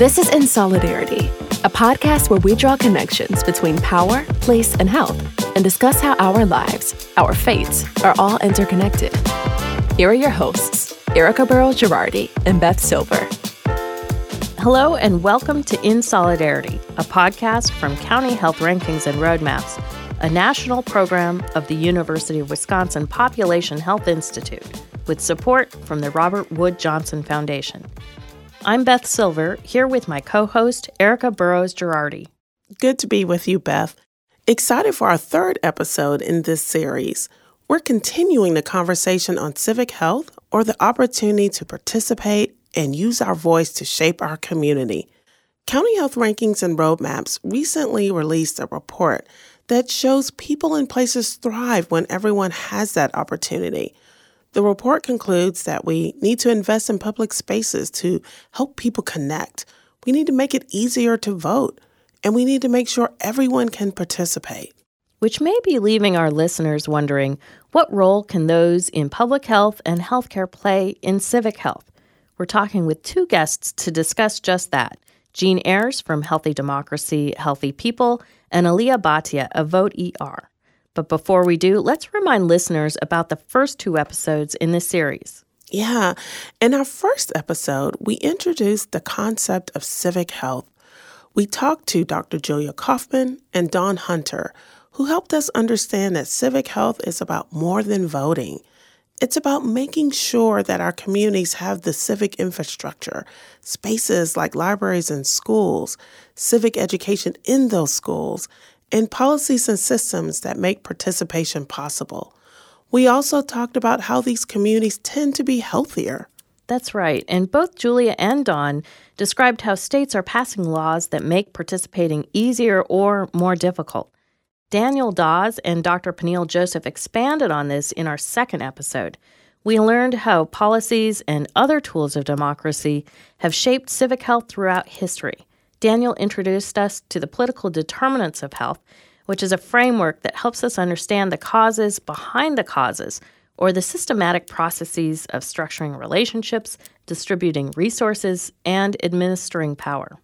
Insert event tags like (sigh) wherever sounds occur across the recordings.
This is In Solidarity, a podcast where we draw connections between power, place, and health and discuss how our lives, our fates, are all interconnected. Here are your hosts, Ericka Burroughs Girardi and Beth Silver. Hello, and welcome to In Solidarity, a podcast from County Health Rankings and Roadmaps, a national program of the University of Wisconsin Population Health Institute, with support from the Robert Wood Johnson Foundation. I'm Beth Silver, here with my co host, Ericka Burroughs Girardi. Good to be with you, Beth. Excited for our third episode in this series. We're continuing the conversation on civic health or the opportunity to participate and use our voice to shape our community. County Health Rankings and Roadmaps recently released a report that shows people and places thrive when everyone has that opportunity. The report concludes that we need to invest in public spaces to help people connect. We need to make it easier to vote, and we need to make sure everyone can participate. Which may be leaving our listeners wondering what role can those in public health and healthcare play in civic health? We're talking with two guests to discuss just that Jeanne Ayers from Healthy Democracy, Healthy People, and Aliya Bhatia of Vote ER. But before we do, let's remind listeners about the first two episodes in this series. Yeah. In our first episode, we introduced the concept of civic health. We talked to Dr. Julia Kaufman and Don Hunter, who helped us understand that civic health is about more than voting. It's about making sure that our communities have the civic infrastructure, spaces like libraries and schools, civic education in those schools, and policies and systems that make participation possible. We also talked about how these communities tend to be healthier. That's right. And both Julia and Don described how states are passing laws that make participating easier or more difficult. Daniel Dawes and Dr. Peniel Joseph expanded on this in our second episode. We learned how policies and other tools of democracy have shaped civic health throughout history. Daniel introduced us to the political determinants of health, which is a framework that helps us understand the causes behind the causes, or the systematic processes of structuring relationships, distributing resources, and administering power.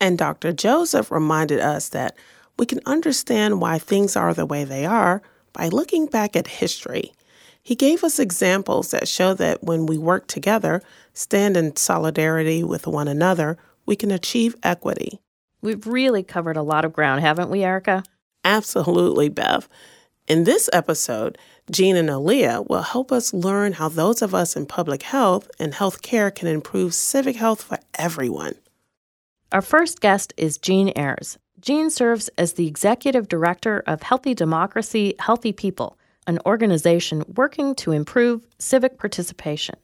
And Dr. Joseph reminded us that we can understand why things are the way they are by looking back at history. He gave us examples that show that when we work together, stand in solidarity with one another, we can achieve equity. We've really covered a lot of ground, haven't we, Ericka? Absolutely, Bev. In this episode, Jeanne and Aliya will help us learn how those of us in public health and health care can improve civic health for everyone. Our first guest is Jeanne Ayers. Jeanne serves as the executive director of Healthy Democracy, Healthy People, an organization working to improve civic participation.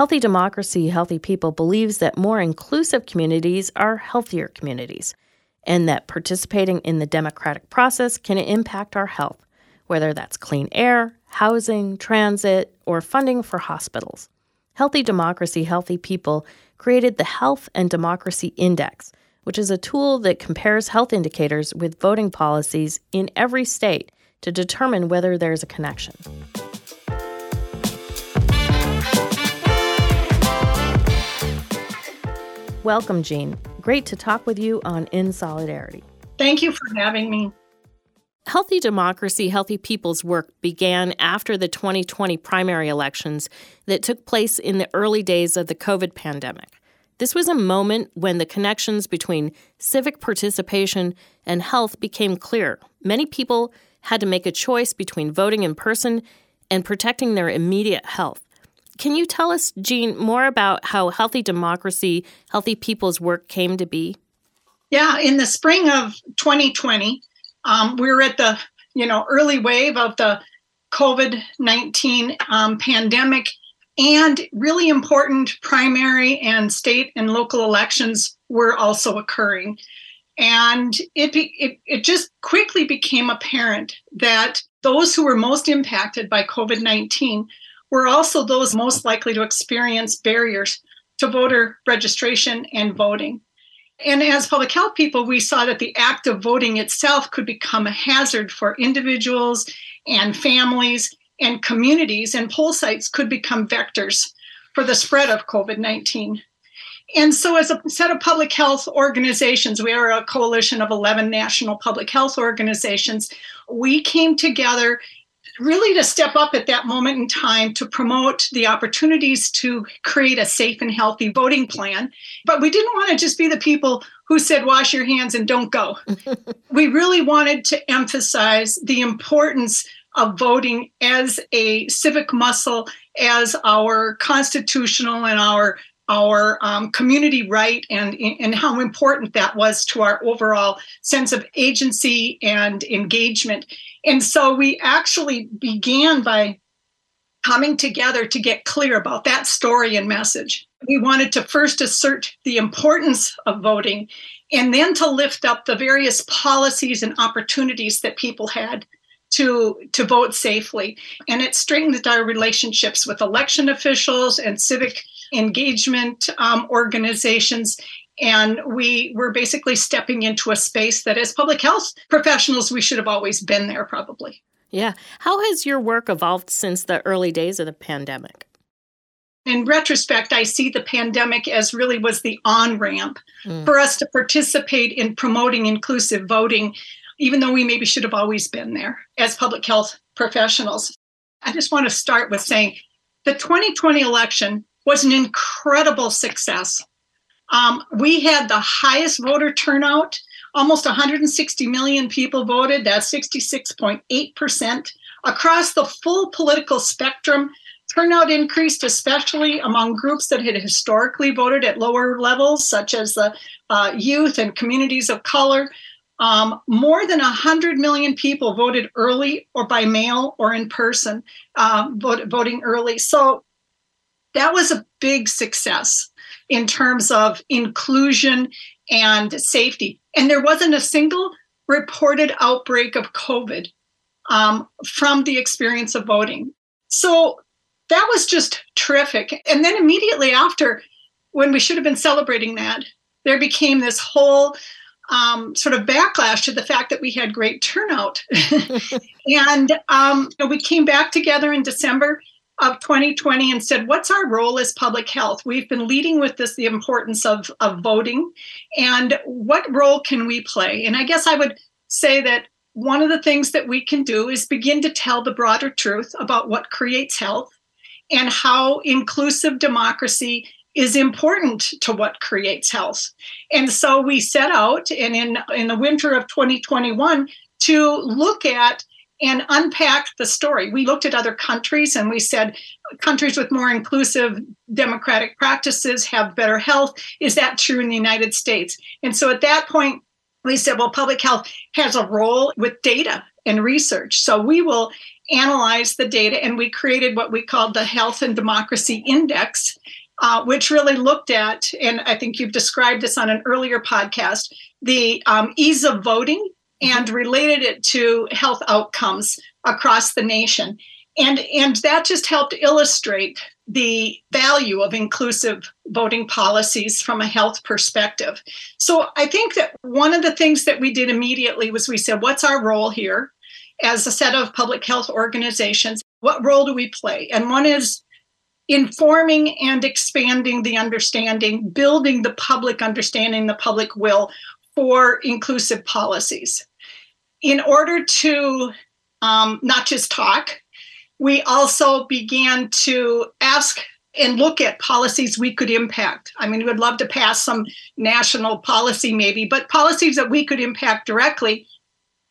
Healthy Democracy, Healthy People believes that more inclusive communities are healthier communities, and that participating in the democratic process can impact our health, whether that's clean air, housing, transit, or funding for hospitals. Healthy Democracy, Healthy People created the Health and Democracy Index, which is a tool that compares health indicators with voting policies in every state to determine whether there's a connection. Welcome, Jeanne. Great to talk with you on In Solidarity. Thank you for having me. Healthy Democracy, Healthy People's work began after the 2020 primary elections that took place in the early days of the COVID pandemic. This was a moment when the connections between civic participation and health became clear. Many people had to make a choice between voting in person and protecting their immediate health. Can you tell us, Jeanne, more about how Healthy Democracy, Healthy People's work came to be? Yeah, in the spring of 2020, um, we were at the you know early wave of the COVID 19 um, pandemic, and really important primary and state and local elections were also occurring. And it, it, it just quickly became apparent that those who were most impacted by COVID 19 were also those most likely to experience barriers to voter registration and voting. And as public health people, we saw that the act of voting itself could become a hazard for individuals and families and communities, and poll sites could become vectors for the spread of COVID 19. And so, as a set of public health organizations, we are a coalition of 11 national public health organizations. We came together really to step up at that moment in time to promote the opportunities to create a safe and healthy voting plan. But we didn't want to just be the people who said, wash your hands and don't go. (laughs) we really wanted to emphasize the importance of voting as a civic muscle, as our constitutional and our our um, community right and, and how important that was to our overall sense of agency and engagement. And so we actually began by coming together to get clear about that story and message. We wanted to first assert the importance of voting and then to lift up the various policies and opportunities that people had to to vote safely and it strengthened our relationships with election officials and civic engagement um, organizations. And we were basically stepping into a space that, as public health professionals, we should have always been there, probably. Yeah. How has your work evolved since the early days of the pandemic? In retrospect, I see the pandemic as really was the on ramp mm. for us to participate in promoting inclusive voting, even though we maybe should have always been there as public health professionals. I just want to start with saying the 2020 election was an incredible success. Um, we had the highest voter turnout. Almost 160 million people voted. That's 66.8%. Across the full political spectrum, turnout increased, especially among groups that had historically voted at lower levels, such as the uh, youth and communities of color. Um, more than 100 million people voted early or by mail or in person, uh, vote, voting early. So that was a big success in terms of inclusion and safety. And there wasn't a single reported outbreak of COVID um, from the experience of voting. So that was just terrific. And then immediately after, when we should have been celebrating that, there became this whole um, sort of backlash to the fact that we had great turnout. (laughs) (laughs) and um, we came back together in December of 2020 and said, What's our role as public health? We've been leading with this the importance of, of voting, and what role can we play? And I guess I would say that one of the things that we can do is begin to tell the broader truth about what creates health and how inclusive democracy is important to what creates health. And so we set out and in in the winter of 2021 to look at and unpack the story. We looked at other countries and we said countries with more inclusive democratic practices have better health. Is that true in the United States? And so at that point, we said, well, public health has a role with data and research. So we will analyze the data and we created what we called the Health and Democracy Index. Uh, which really looked at, and I think you've described this on an earlier podcast, the um, ease of voting and related it to health outcomes across the nation. And, and that just helped illustrate the value of inclusive voting policies from a health perspective. So I think that one of the things that we did immediately was we said, what's our role here as a set of public health organizations? What role do we play? And one is informing and expanding the understanding, building the public understanding, the public will for inclusive policies in order to um, not just talk, we also began to ask and look at policies we could impact. I mean, we would love to pass some national policy, maybe, but policies that we could impact directly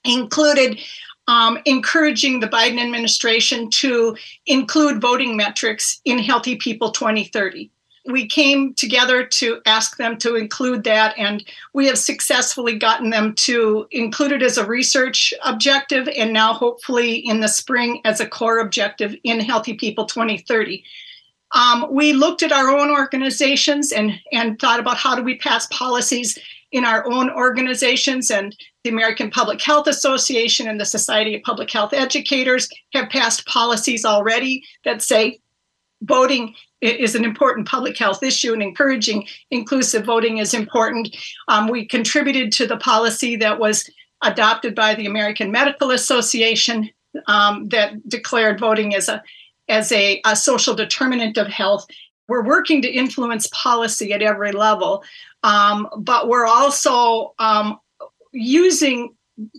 included um, encouraging the Biden administration to include voting metrics in Healthy People 2030 we came together to ask them to include that, and we have successfully gotten them to include it as a research objective, and now hopefully in the spring as a core objective in Healthy People 2030. Um, we looked at our own organizations and, and thought about how do we pass policies in our own organizations and the American Public Health Association and the Society of Public Health Educators have passed policies already that say voting is an important public health issue and encouraging inclusive voting is important. Um, we contributed to the policy that was adopted by the American Medical Association um, that declared voting as a as a, a, social determinant of health. we're working to influence policy at every level, um, but we're also um, using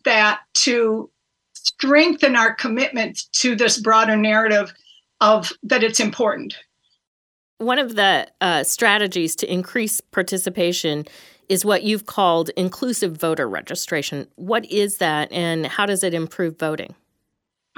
that to strengthen our commitment to this broader narrative of that it's important. One of the uh, strategies to increase participation is what you've called inclusive voter registration. What is that and how does it improve voting?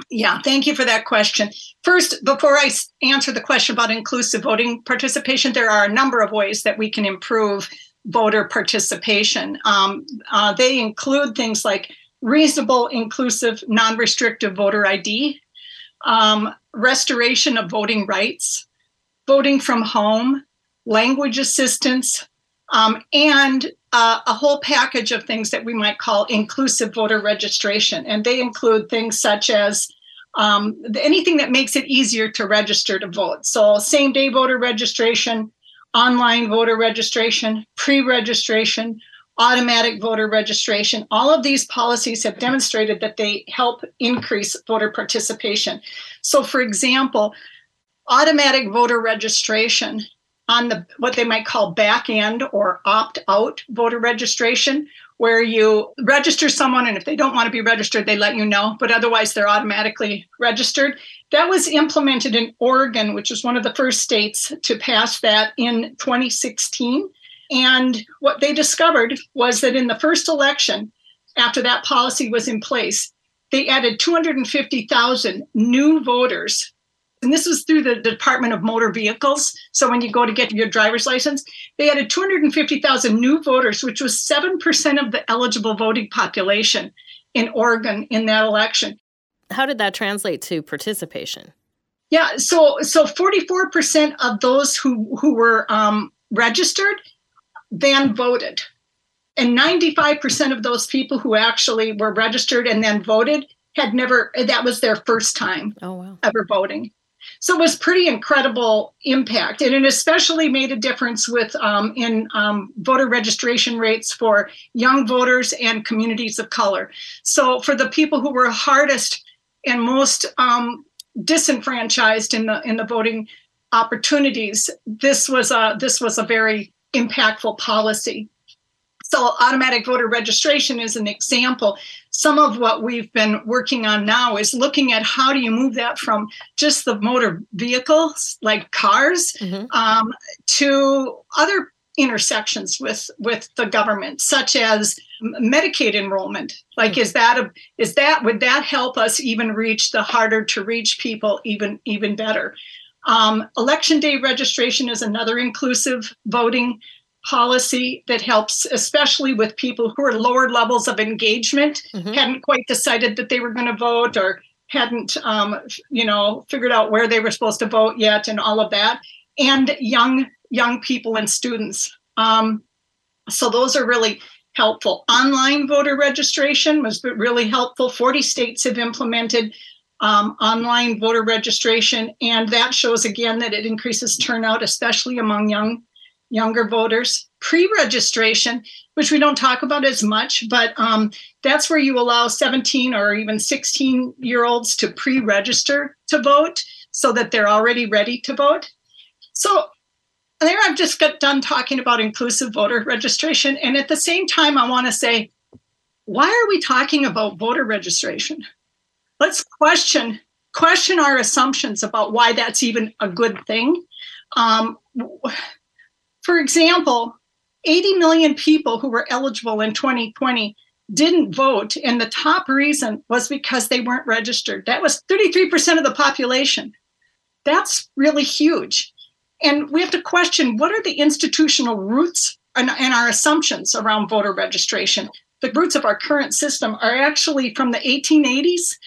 Yeah, thank you for that question. First, before I answer the question about inclusive voting participation, there are a number of ways that we can improve voter participation. Um, uh, they include things like reasonable, inclusive, non restrictive voter ID, um, restoration of voting rights, voting from home, language assistance, um, and uh, a whole package of things that we might call inclusive voter registration. And they include things such as um, anything that makes it easier to register to vote. So, same day voter registration, online voter registration, pre registration, automatic voter registration. All of these policies have demonstrated that they help increase voter participation. So, for example, automatic voter registration on the what they might call back end or opt out voter registration where you register someone and if they don't want to be registered they let you know but otherwise they're automatically registered. That was implemented in Oregon which was one of the first states to pass that in 2016 and what they discovered was that in the first election after that policy was in place they added 250,000 new voters and this was through the Department of Motor Vehicles. So when you go to get your driver's license, they added 250,000 new voters, which was 7% of the eligible voting population in Oregon in that election. How did that translate to participation? Yeah, so so 44% of those who who were um, registered then voted, and 95% of those people who actually were registered and then voted had never that was their first time oh, wow. ever voting. So it was pretty incredible impact, and it especially made a difference with um, in um, voter registration rates for young voters and communities of color. So for the people who were hardest and most um, disenfranchised in the in the voting opportunities, this was a this was a very impactful policy. So automatic voter registration is an example. Some of what we've been working on now is looking at how do you move that from just the motor vehicles like cars mm-hmm. um, to other intersections with with the government such as medicaid enrollment like mm-hmm. is that a, is that would that help us even reach the harder to reach people even even better um, election day registration is another inclusive voting policy that helps, especially with people who are lower levels of engagement, mm-hmm. hadn't quite decided that they were going to vote or hadn't, um, you know, figured out where they were supposed to vote yet, and all of that, and young young people and students. Um, so those are really helpful. Online voter registration was really helpful. Forty states have implemented. Um, online voter registration, and that shows again that it increases turnout, especially among young younger voters. Pre registration, which we don't talk about as much, but um, that's where you allow 17 or even 16 year olds to pre register to vote so that they're already ready to vote. So there I've just got done talking about inclusive voter registration. And at the same time, I want to say, why are we talking about voter registration? Let's question question our assumptions about why that's even a good thing. Um, for example, 80 million people who were eligible in 2020 didn't vote, and the top reason was because they weren't registered. That was 33% of the population. That's really huge. And we have to question what are the institutional roots and, and our assumptions around voter registration. The roots of our current system are actually from the 1880s,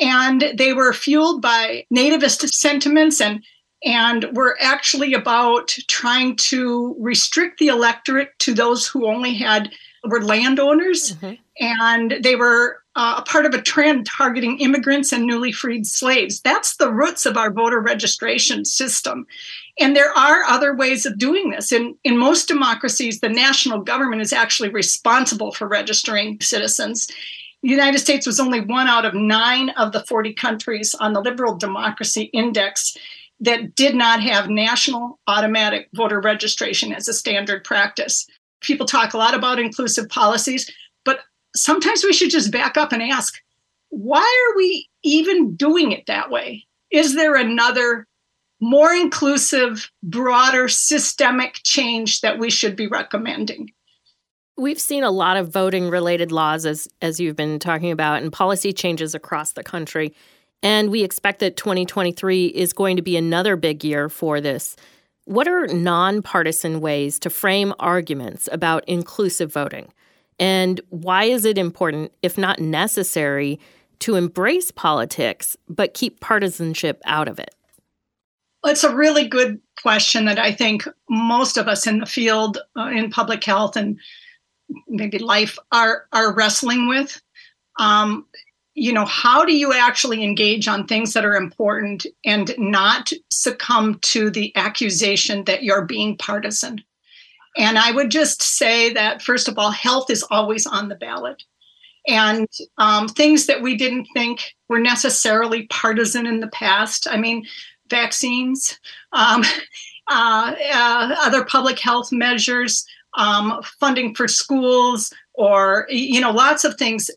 and they were fueled by nativist sentiments and and we were actually about trying to restrict the electorate to those who only had were landowners. Mm-hmm. and they were uh, a part of a trend targeting immigrants and newly freed slaves. That's the roots of our voter registration system. And there are other ways of doing this. In in most democracies the national government is actually responsible for registering citizens. The United States was only one out of nine of the 40 countries on the liberal democracy index that did not have national automatic voter registration as a standard practice. People talk a lot about inclusive policies, but sometimes we should just back up and ask why are we even doing it that way? Is there another more inclusive, broader systemic change that we should be recommending? We've seen a lot of voting related laws as as you've been talking about and policy changes across the country. And we expect that 2023 is going to be another big year for this. What are nonpartisan ways to frame arguments about inclusive voting? And why is it important, if not necessary, to embrace politics but keep partisanship out of it? It's a really good question that I think most of us in the field uh, in public health and maybe life are are wrestling with. Um, you know, how do you actually engage on things that are important and not succumb to the accusation that you're being partisan? And I would just say that first of all, health is always on the ballot. And um, things that we didn't think were necessarily partisan in the past. I mean, vaccines, um, (laughs) uh, uh, other public health measures, um, funding for schools, or you know, lots of things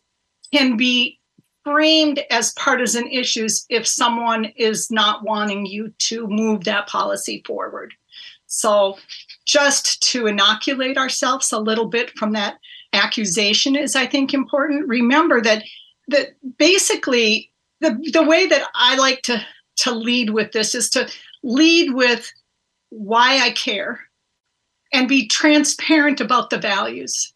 can be framed as partisan issues if someone is not wanting you to move that policy forward. So, just to inoculate ourselves a little bit from that accusation is, I think, important. Remember that that basically the the way that I like to to lead with this is to lead with why I care and be transparent about the values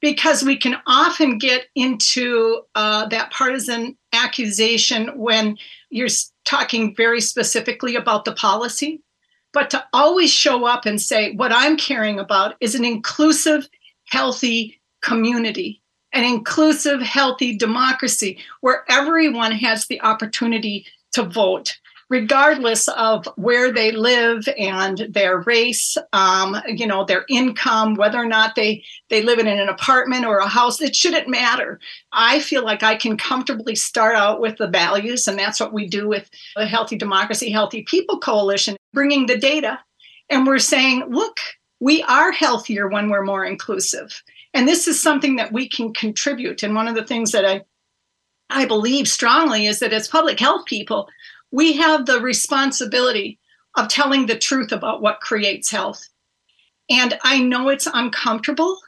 because we can often get into uh, that partisan accusation when you're talking very specifically about the policy. But to always show up and say what i'm caring about is an inclusive healthy community an inclusive healthy democracy where everyone has the opportunity to vote regardless of where they live and their race, um, you know, their income, whether or not they they live in an apartment or a house, it shouldn't matter. I feel like I can comfortably start out with the values, and that's what we do with the Healthy Democracy, Healthy People Coalition, bringing the data, and we're saying, look, we are healthier when we're more inclusive. And this is something that we can contribute. And one of the things that I I believe strongly is that as public health people, we have the responsibility of telling the truth about what creates health. And I know it's uncomfortable.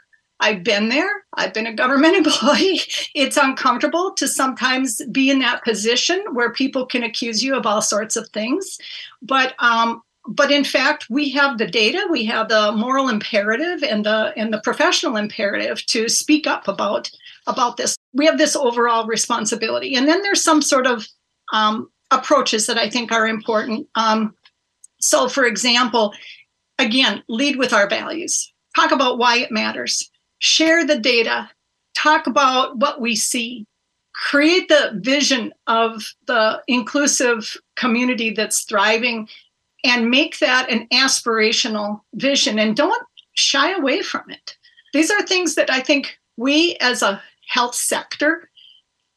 I've been there. I've been a government (laughs) employee. It's uncomfortable to sometimes be in that position where people can accuse you of all sorts of things. But um, but in fact, we have the data, we have the moral imperative and the and the professional imperative to speak up about about this. We have this overall responsibility, and then there's some sort of um, approaches that I think are important. Um, so, for example, again, lead with our values, talk about why it matters, share the data, talk about what we see, create the vision of the inclusive community that's thriving, and make that an aspirational vision and don't shy away from it. These are things that I think we as a health sector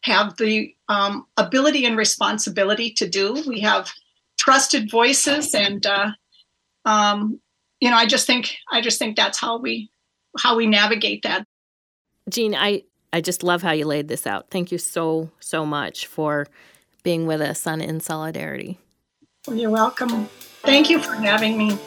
have the um, ability and responsibility to do. We have trusted voices, and uh, um, you know, I just think I just think that's how we how we navigate that. Jeanne, I I just love how you laid this out. Thank you so so much for being with us on In Solidarity. Well, you're welcome. Thank you for having me.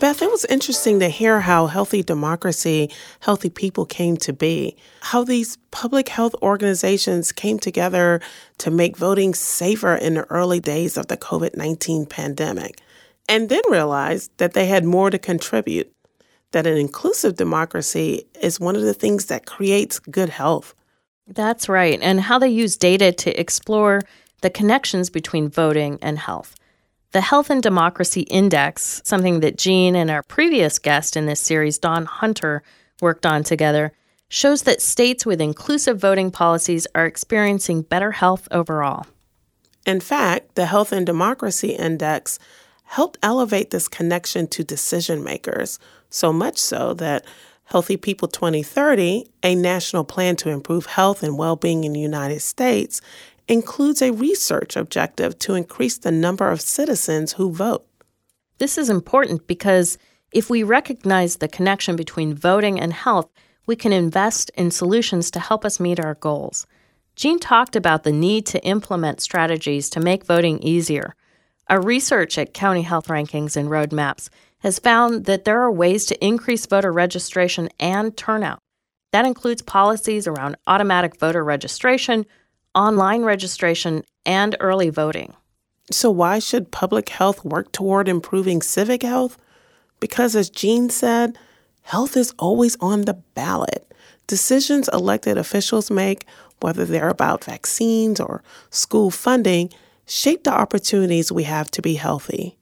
Beth, it was interesting to hear how Healthy Democracy, Healthy People came to be, how these public health organizations came together to make voting safer in the early days of the COVID 19 pandemic, and then realized that they had more to contribute, that an inclusive democracy is one of the things that creates good health. That's right, and how they use data to explore the connections between voting and health. The Health and Democracy Index, something that Jeanne and our previous guest in this series, Don Hunter, worked on together, shows that states with inclusive voting policies are experiencing better health overall. In fact, the Health and Democracy Index helped elevate this connection to decision makers, so much so that Healthy People 2030, a national plan to improve health and well being in the United States, includes a research objective to increase the number of citizens who vote. This is important because if we recognize the connection between voting and health, we can invest in solutions to help us meet our goals. Jeanne talked about the need to implement strategies to make voting easier. Our research at County Health Rankings and Roadmaps has found that there are ways to increase voter registration and turnout. That includes policies around automatic voter registration, online registration, and early voting. So, why should public health work toward improving civic health? Because, as Jeanne said, health is always on the ballot. Decisions elected officials make, whether they're about vaccines or school funding, shape the opportunities we have to be healthy.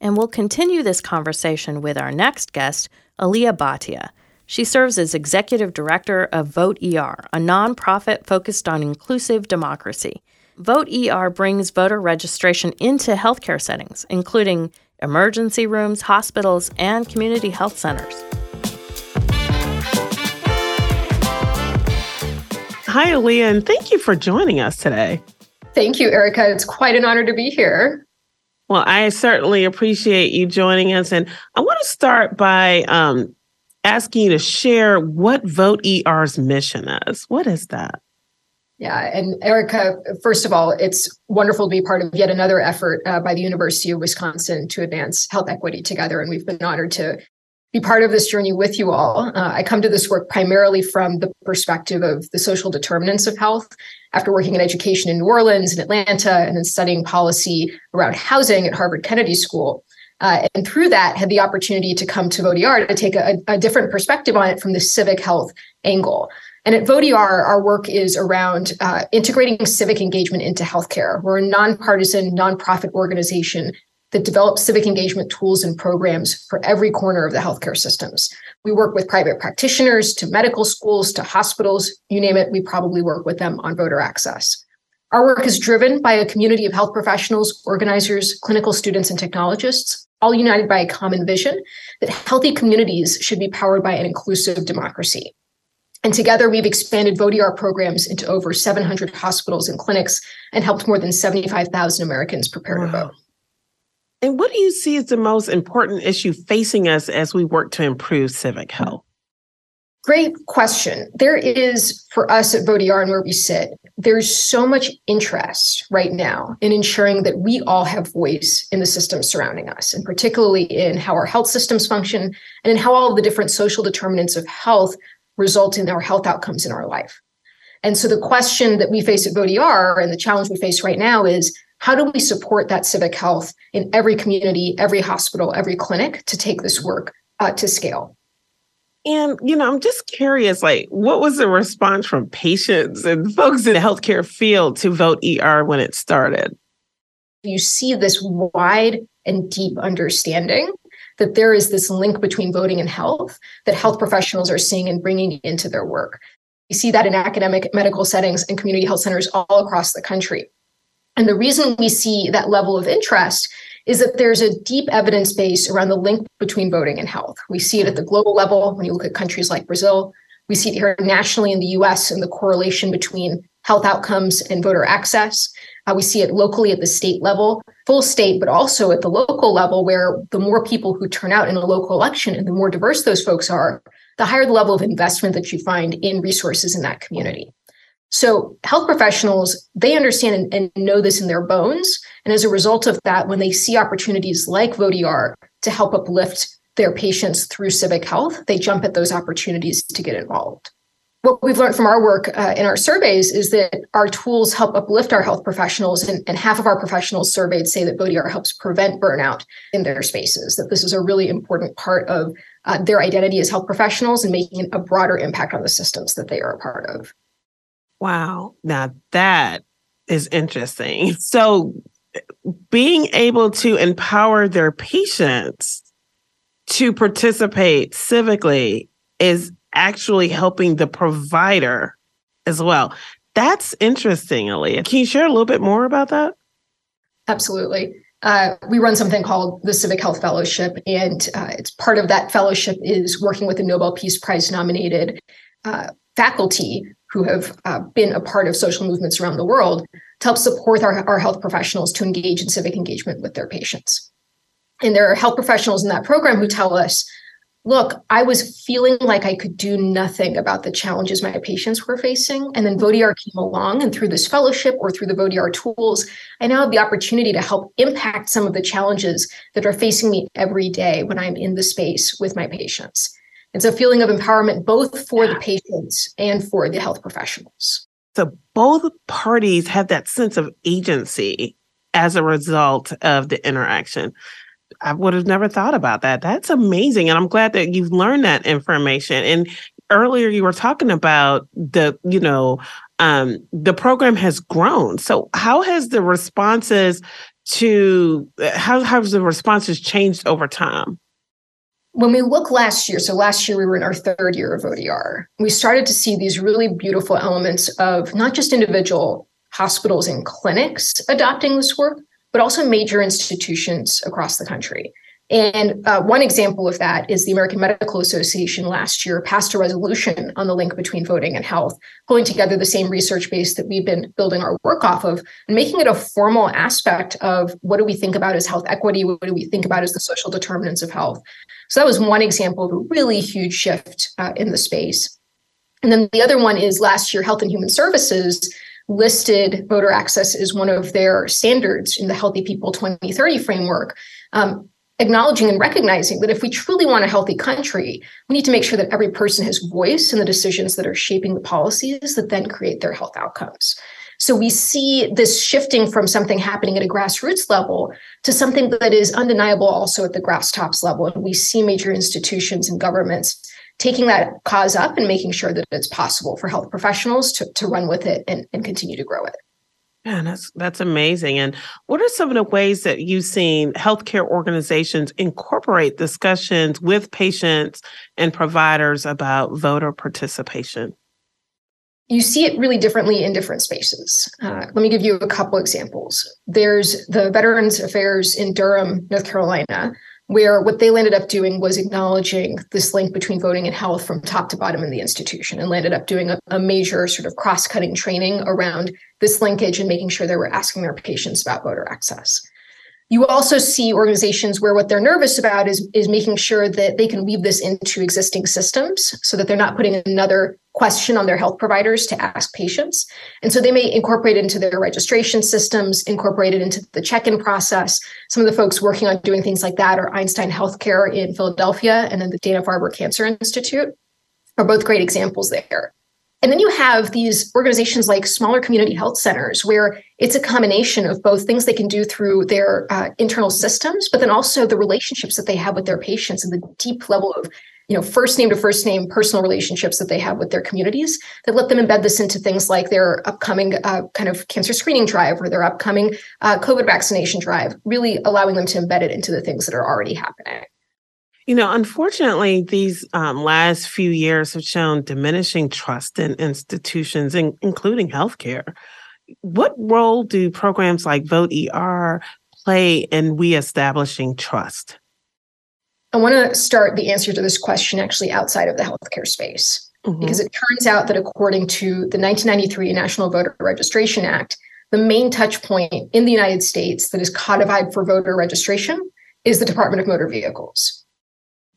And we'll continue this conversation with our next guest, Aliya Bhatia. She serves as executive director of Vote ER, a nonprofit focused on inclusive democracy. Vote ER brings voter registration into healthcare settings, including emergency rooms, hospitals, and community health centers. Hi, Aliya, and thank you for joining us today. Thank you, Ericka. It's quite an honor to be here. Well, I certainly appreciate you joining us. And I want to start by um, asking you to share what Vot-ER's mission is. What is that? Yeah, and Ericka, first of all, it's wonderful to be part of yet another effort uh, by the University of Wisconsin to advance health equity together. And we've been honored to be part of this journey with you all. Uh, I come to this work primarily from the perspective of the social determinants of health. After working in education in New Orleans and Atlanta, and then studying policy around housing at Harvard Kennedy School. Uh, and through that, had the opportunity to come to Vot-ER to take a, a different perspective on it from the civic health angle. And at Vot-ER, our work is around uh, integrating civic engagement into healthcare. We're a nonpartisan, nonprofit organization that develops civic engagement tools and programs for every corner of the healthcare systems. We work with private practitioners to medical schools to hospitals, you name it, we probably work with them on voter access. Our work is driven by a community of health professionals, organizers, clinical students, and technologists, all united by a common vision that healthy communities should be powered by an inclusive democracy. And together, we've expanded Vot-ER programs into over 700 hospitals and clinics and helped more than 75,000 Americans prepare wow. to vote. And what do you see as the most important issue facing us as we work to improve civic health? Great question. There is, for us at Vot-ER and where we sit, there's so much interest right now in ensuring that we all have voice in the systems surrounding us, and particularly in how our health systems function and in how all of the different social determinants of health result in our health outcomes in our life. And so the question that we face at Vot-ER and the challenge we face right now is how do we support that civic health in every community, every hospital, every clinic to take this work uh, to scale? And, you know, I'm just curious, like, what was the response from patients and folks in the healthcare field to Vote ER when it started? You see this wide and deep understanding that there is this link between voting and health that health professionals are seeing and bringing into their work. You see that in academic medical settings and community health centers all across the country. And the reason we see that level of interest is that there's a deep evidence base around the link between voting and health. We see it at the global level when you look at countries like Brazil. We see it here nationally in the US and the correlation between health outcomes and voter access. Uh, we see it locally at the state level, full state, but also at the local level, where the more people who turn out in a local election and the more diverse those folks are, the higher the level of investment that you find in resources in that community. So health professionals, they understand and, and, know this in their bones. And as a result of that, when they see opportunities like Vot-ER to help uplift their patients through civic health, they jump at those opportunities to get involved. What we've learned from our work uh, in our surveys is that our tools help uplift our health professionals, and, and half of our professionals surveyed say that Vot-ER helps prevent burnout in their spaces, that this is a really important part of uh, their identity as health professionals and making a broader impact on the systems that they are a part of. Wow. Now that is interesting. (laughs) So being able to empower their patients to participate civically is actually helping the provider as well. That's interesting, Aliya. Can you share a little bit more about that? Absolutely. uh, we run something called the Civic Health Fellowship, and uh, it's part of that fellowship is working with the Nobel Peace Prize nominated uh, faculty who have uh, been a part of social movements around the world to help support our, our health professionals to engage in civic engagement with their patients. And there are health professionals in that program who tell us look, I was feeling like I could do nothing about the challenges my patients were facing. And then Vot-ER came along, and through this fellowship or through the Vot-ER tools, I now have the opportunity to help impact some of the challenges that are facing me every day when I'm in the space with my patients. It's a feeling of empowerment both for the patients and for the health professionals. So both parties have that sense of agency as a result of the interaction. I would have never thought about that. That's amazing. And I'm glad that you've learned that information. And earlier you were talking about the, you know, um, the program has grown. So how has the responses to how has the responses changed over time? When we look last year, so last year we were in our third year of Vot-ER, we started to see these really beautiful elements of not just individual hospitals and clinics adopting this work, but also major institutions across the country. And uh, one example of that is the American Medical Association last year passed a resolution on the link between voting and health, pulling together the same research base that we've been building our work off of and making it a formal aspect of what do we think about as health equity? What do we think about as the social determinants of health? So that was one example of a really huge shift uh, in the space. And then the other one is last year, Health and Human Services listed voter access as one of their standards in the Healthy People 2030 framework, um, acknowledging and recognizing that if we truly want a healthy country, we need to make sure that every person has voice in the decisions that are shaping the policies that then create their health outcomes. So we see this shifting from something happening at a grassroots level to something that is undeniable also at the grass tops level. And we see major institutions and governments taking that cause up and making sure that it's possible for health professionals to, to run with it and, and continue to grow it. Yeah, that's that's amazing. And what are some of the ways that you've seen healthcare organizations incorporate discussions with patients and providers about voter participation? You see it really differently in different spaces. Uh, let me give you a couple examples. There's the Veterans Affairs in Durham, North Carolina, where what they landed up doing was acknowledging this link between voting and health from top to bottom in the institution and landed up doing a, a major sort of cross-cutting training around this linkage and making sure they were asking their patients about voter access. You also see organizations where what they're nervous about is, is making sure that they can weave this into existing systems so that they're not putting another question on their health providers to ask patients. And so they may incorporate it into their registration systems, incorporate it into the check in process. Some of the folks working on doing things like that are Einstein Healthcare in Philadelphia and then the Dana Farber Cancer Institute are both great examples there. And then you have these organizations like smaller community health centers, where it's a combination of both things they can do through their uh, internal systems, but then also the relationships that they have with their patients and the deep level of you know first name to first name personal relationships that they have with their communities that let them embed this into things like their upcoming uh, kind of cancer screening drive or their upcoming uh, covid vaccination drive really allowing them to embed it into the things that are already happening you know, unfortunately, these um, last few years have shown diminishing trust in institutions, in, including healthcare. What role do programs like Vote ER play in reestablishing trust? I want to start the answer to this question actually outside of the healthcare space, mm-hmm. because it turns out that according to the 1993 National Voter Registration Act, the main touch point in the United States that is codified for voter registration is the Department of Motor Vehicles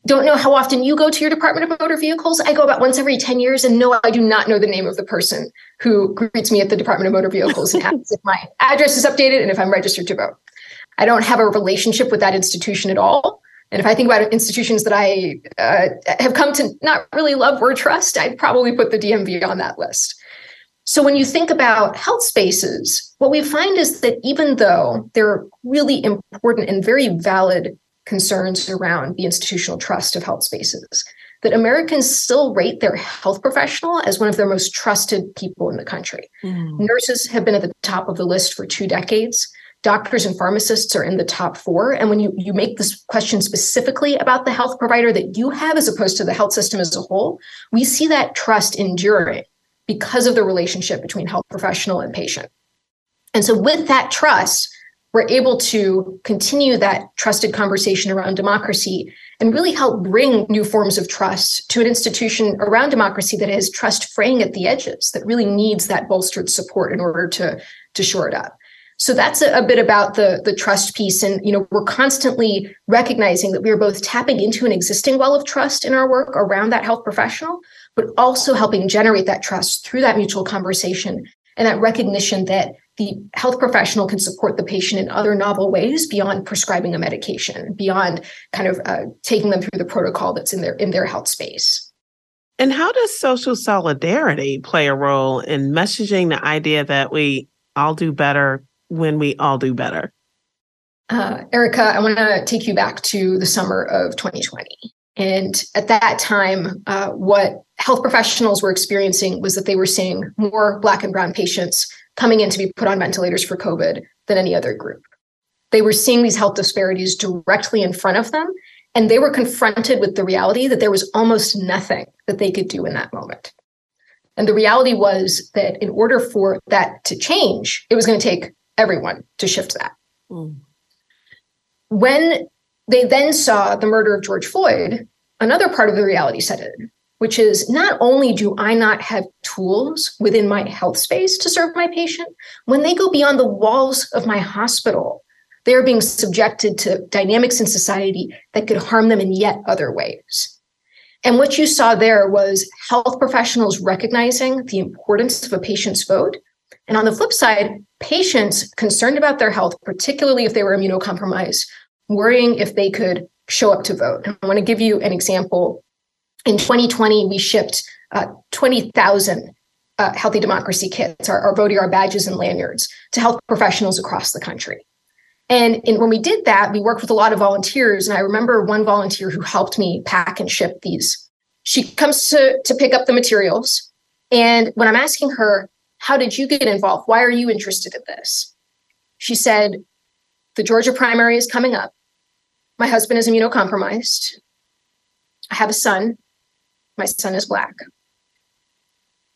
don't know how often you go to your Department of Motor Vehicles. I go about once every 10 years, and no, I do not know the name of the person who greets me at the Department of Motor Vehicles (laughs) and asks if my address is updated and if I'm registered to vote. I don't have a relationship with that institution at all. And if I think about institutions that I uh, have come to not really love or trust, I'd probably put the DMV on that list. So when you think about health spaces, what we find is that even though they're really important and very valid concerns around the institutional trust of health spaces that Americans still rate their health professional as one of their most trusted people in the country. Mm. Nurses have been at the top of the list for two decades. Doctors and pharmacists are in the top four. And when you, you make this question specifically about the health provider that you have as opposed to the health system as a whole, we see that trust enduring because of the relationship between health professional and patient. And so, with that trust, we're able to continue that trusted conversation around democracy and really help bring new forms of trust to an institution around democracy that has trust fraying at the edges, that really needs that bolstered support in order to, to shore it up. So that's a, a, bit about the, the trust piece. And, you know, we're constantly recognizing that we are both tapping into an existing well of trust in our work around that health professional, but also helping generate that trust through that mutual conversation and that recognition that the health professional can support the patient in other novel ways beyond prescribing a medication, beyond kind of uh, taking them through the protocol that's in their in their health space. And how does social solidarity play a role in messaging the idea that we all do better when we all do better? Uh, Ericka, I want to take you back to the summer of 2020. And at that time, uh, what health professionals were experiencing was that they were seeing more Black and Brown patients coming in to be put on ventilators for COVID than any other group. They were seeing these health disparities directly in front of them, and they were confronted with the reality that there was almost nothing that they could do in that moment. And the reality was that in order for that to change, it was going to take everyone to shift that. Mm. When they then saw the murder of George Floyd, another part of the reality set in, which is not only do I not have tools within my health space to serve my patient, when they go beyond the walls of my hospital, they are being subjected to dynamics in society that could harm them in yet other ways. And what you saw there was health professionals recognizing the importance of a patient's vote. And on the flip side, patients concerned about their health, particularly if they were immunocompromised, worrying if they could show up to vote. I want to give you an example. In 2020, we shipped uh, 20,000 uh, Healthy Democracy kits, our, our badges and lanyards, to health professionals across the country. And, and when we did that, we worked with a lot of volunteers. And I remember one volunteer who helped me pack and ship these. She comes to, to pick up the materials. And when I'm asking her, How did you get involved? Why are you interested in this? She said, The Georgia primary is coming up. My husband is immunocompromised. I have a son. My son is Black.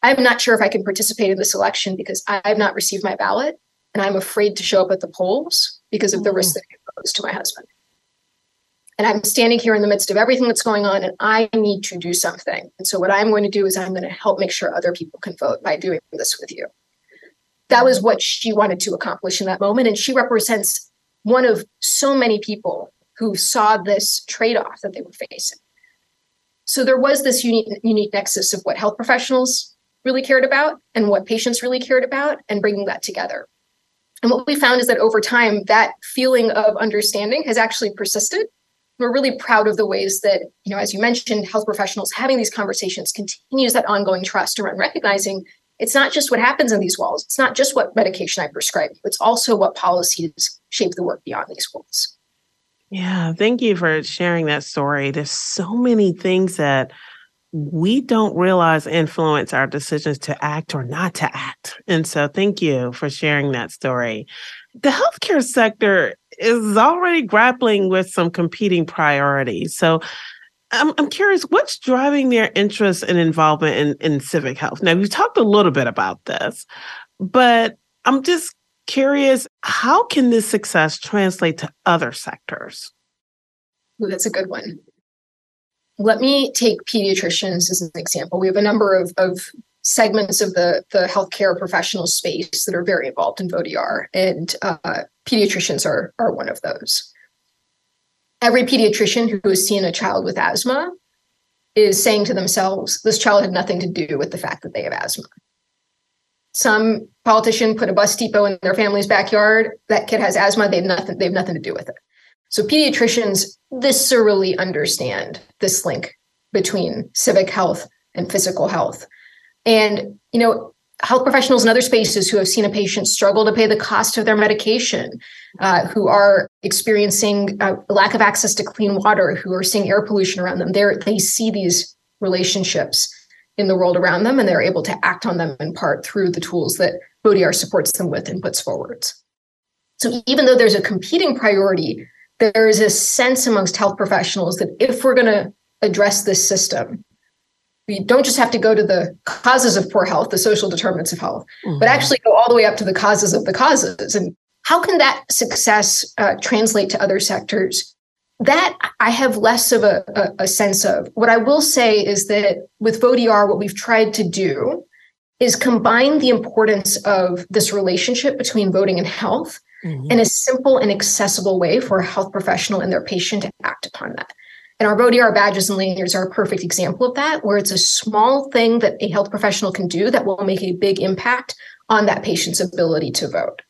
I'm not sure if I can participate in this election because I've not received my ballot and I'm afraid to show up at the polls because of the risk that it poses to my husband. And I'm standing here in the midst of everything that's going on and I need to do something. And so what I'm going to do is I'm going to help make sure other people can vote by doing this with you. That was what she wanted to accomplish in that moment. And she represents one of so many people who saw this trade off that they were facing. So there was this unique, unique nexus of what health professionals really cared about and what patients really cared about, and bringing that together. And what we found is that over time, that feeling of understanding has actually persisted. We're really proud of the ways that, you know, as you mentioned, health professionals having these conversations continues that ongoing trust around recognizing it's not just what happens in these walls. It's not just what medication I prescribe. It's also what policies shape the work beyond these walls. Yeah, thank you for sharing that story. There's so many things that we don't realize influence our decisions to act or not to act. And so thank you for sharing that story. The healthcare sector is already grappling with some competing priorities. So I'm, I'm curious, what's driving their interest and involvement in, in civic health? Now, we've talked a little bit about this, but I'm just curious how can this success translate to other sectors? That's a good one. Let me take pediatricians as an example. We have a number of, of segments of the, the healthcare professional space that are very involved in Vot-ER, and uh, pediatricians are, are one of those. Every pediatrician who has seen a child with asthma is saying to themselves, this child had nothing to do with the fact that they have asthma some politician put a bus depot in their family's backyard. That kid has asthma. They have nothing. They have nothing to do with it. So pediatricians viscerally understand this link between civic health and physical health. And you know, health professionals in other spaces who have seen a patient struggle to pay the cost of their medication, uh, who are experiencing a lack of access to clean water, who are seeing air pollution around them, they they see these relationships in the world around them and they're able to act on them in part through the tools that Vot-ER supports them with and puts forwards. So even though there's a competing priority, there is a sense amongst health professionals that if we're going to address this system, we don't just have to go to the causes of poor health, the social determinants of health, mm-hmm. but actually go all the way up to the causes of the causes. And How can that success uh, translate to other sectors? That I have less of a, a, a sense of. What I will say is that with Vot-ER, what we've tried to do is combine the importance of this relationship between voting and health mm-hmm. in a simple and accessible way for a health professional and their patient to act upon that. And our Vot-ER badges and lanyards are a perfect example of that, where it's a small thing that a health professional can do that will make a big impact on that patient's ability to vote.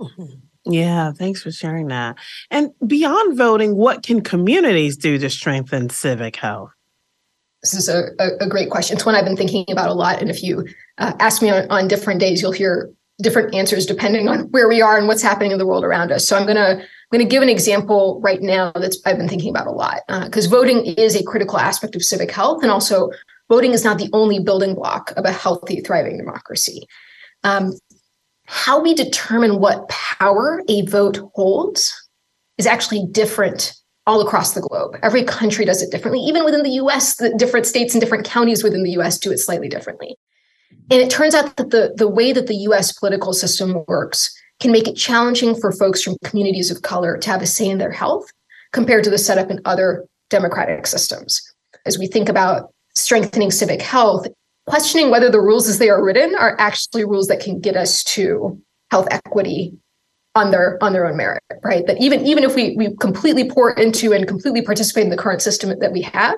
Mm-hmm. Yeah, thanks for sharing that. And beyond voting, what can communities do to strengthen civic health? This is a, a, a great question. It's one I've been thinking about a lot. And if you uh, ask me on, on different days, you'll hear different answers depending on where we are and what's happening in the world around us. So I'm going to I'm going to give an example right now that's I've been thinking about a lot because uh, voting is a critical aspect of civic health, and also voting is not the only building block of a healthy, thriving democracy. Um, how we determine what power a vote holds is actually different all across the globe. Every country does it differently. Even within the US, the different states and different counties within the US do it slightly differently. And it turns out that the, the way that the US political system works can make it challenging for folks from communities of color to have a say in their health compared to the setup in other democratic systems. As we think about strengthening civic health, questioning whether the rules as they are written are actually rules that can get us to health equity on their on their own merit right that even even if we we completely pour into and completely participate in the current system that we have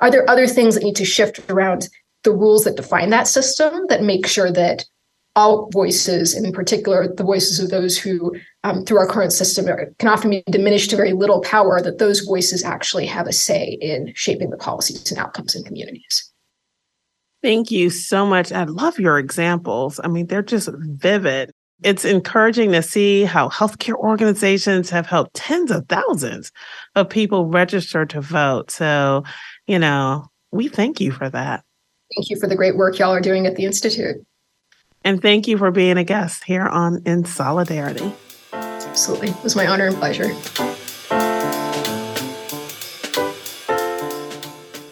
are there other things that need to shift around the rules that define that system that make sure that all voices, in particular the voices of those who, um, through our current system, are, can often be diminished to very little power, that those voices actually have a say in shaping the policies and outcomes in communities. Thank you so much. I love your examples. I mean, they're just vivid. It's encouraging to see how healthcare organizations have helped tens of thousands of people register to vote. So, you know, we thank you for that. Thank you for the great work y'all are doing at the Institute. And thank you for being a guest here on In Solidarity. Absolutely. It was my honor and pleasure.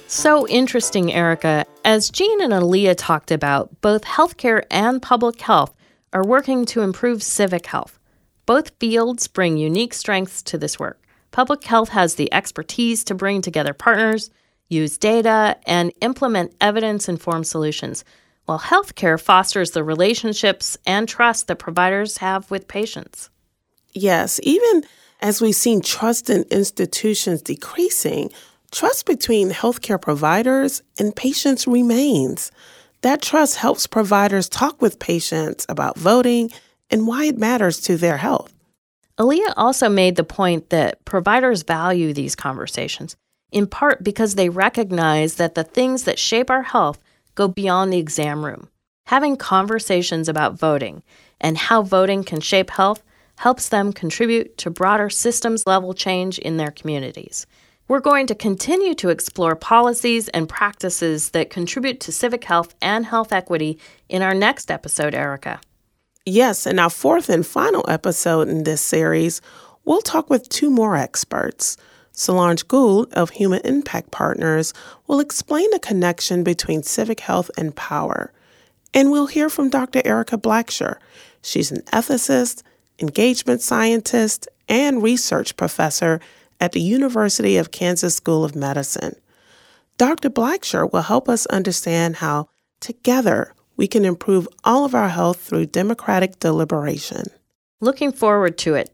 So interesting, Ericka. As Jeanne and Aliya talked about, both healthcare and public health are working to improve civic health. Both fields bring unique strengths to this work. Public health has the expertise to bring together partners, use data, and implement evidence informed solutions while healthcare fosters the relationships and trust that providers have with patients. Yes, even as we've seen trust in institutions decreasing, trust between healthcare providers and patients remains. That trust helps providers talk with patients about voting and why it matters to their health. Aliya also made the point that providers value these conversations, in part because they recognize that the things that shape our health go beyond the exam room. Having conversations about voting and how voting can shape health helps them contribute to broader systems level change in their communities. We're going to continue to explore policies and practices that contribute to civic health and health equity in our next episode, Ericka. Yes, in our fourth and final episode in this series, we'll talk with two more experts. Solange Gould of Human Impact Partners will explain the connection between civic health and power. And we'll hear from Dr. Erika Blacksher. She's an ethicist, engagement scientist, and research professor at the University of Kansas School of Medicine. Dr. Blacksher will help us understand how, together, we can improve all of our health through democratic deliberation. Looking forward to it.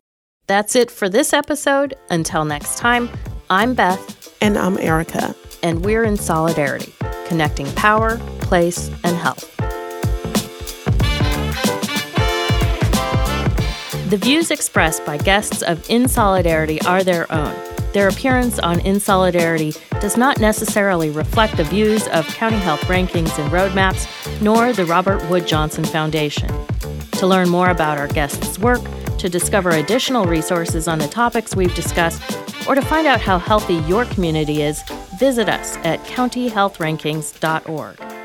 That's it for this episode. Until next time, I'm Beth. And I'm Ericka. And we're in solidarity, connecting power, place, and health. The views expressed by guests of In Solidarity are their own. Their appearance on In Solidarity does not necessarily reflect the views of County Health Rankings and Roadmaps, nor the Robert Wood Johnson Foundation. To learn more about our guests' work, to discover additional resources on the topics we've discussed, or to find out how healthy your community is, visit us at countyhealthrankings.org.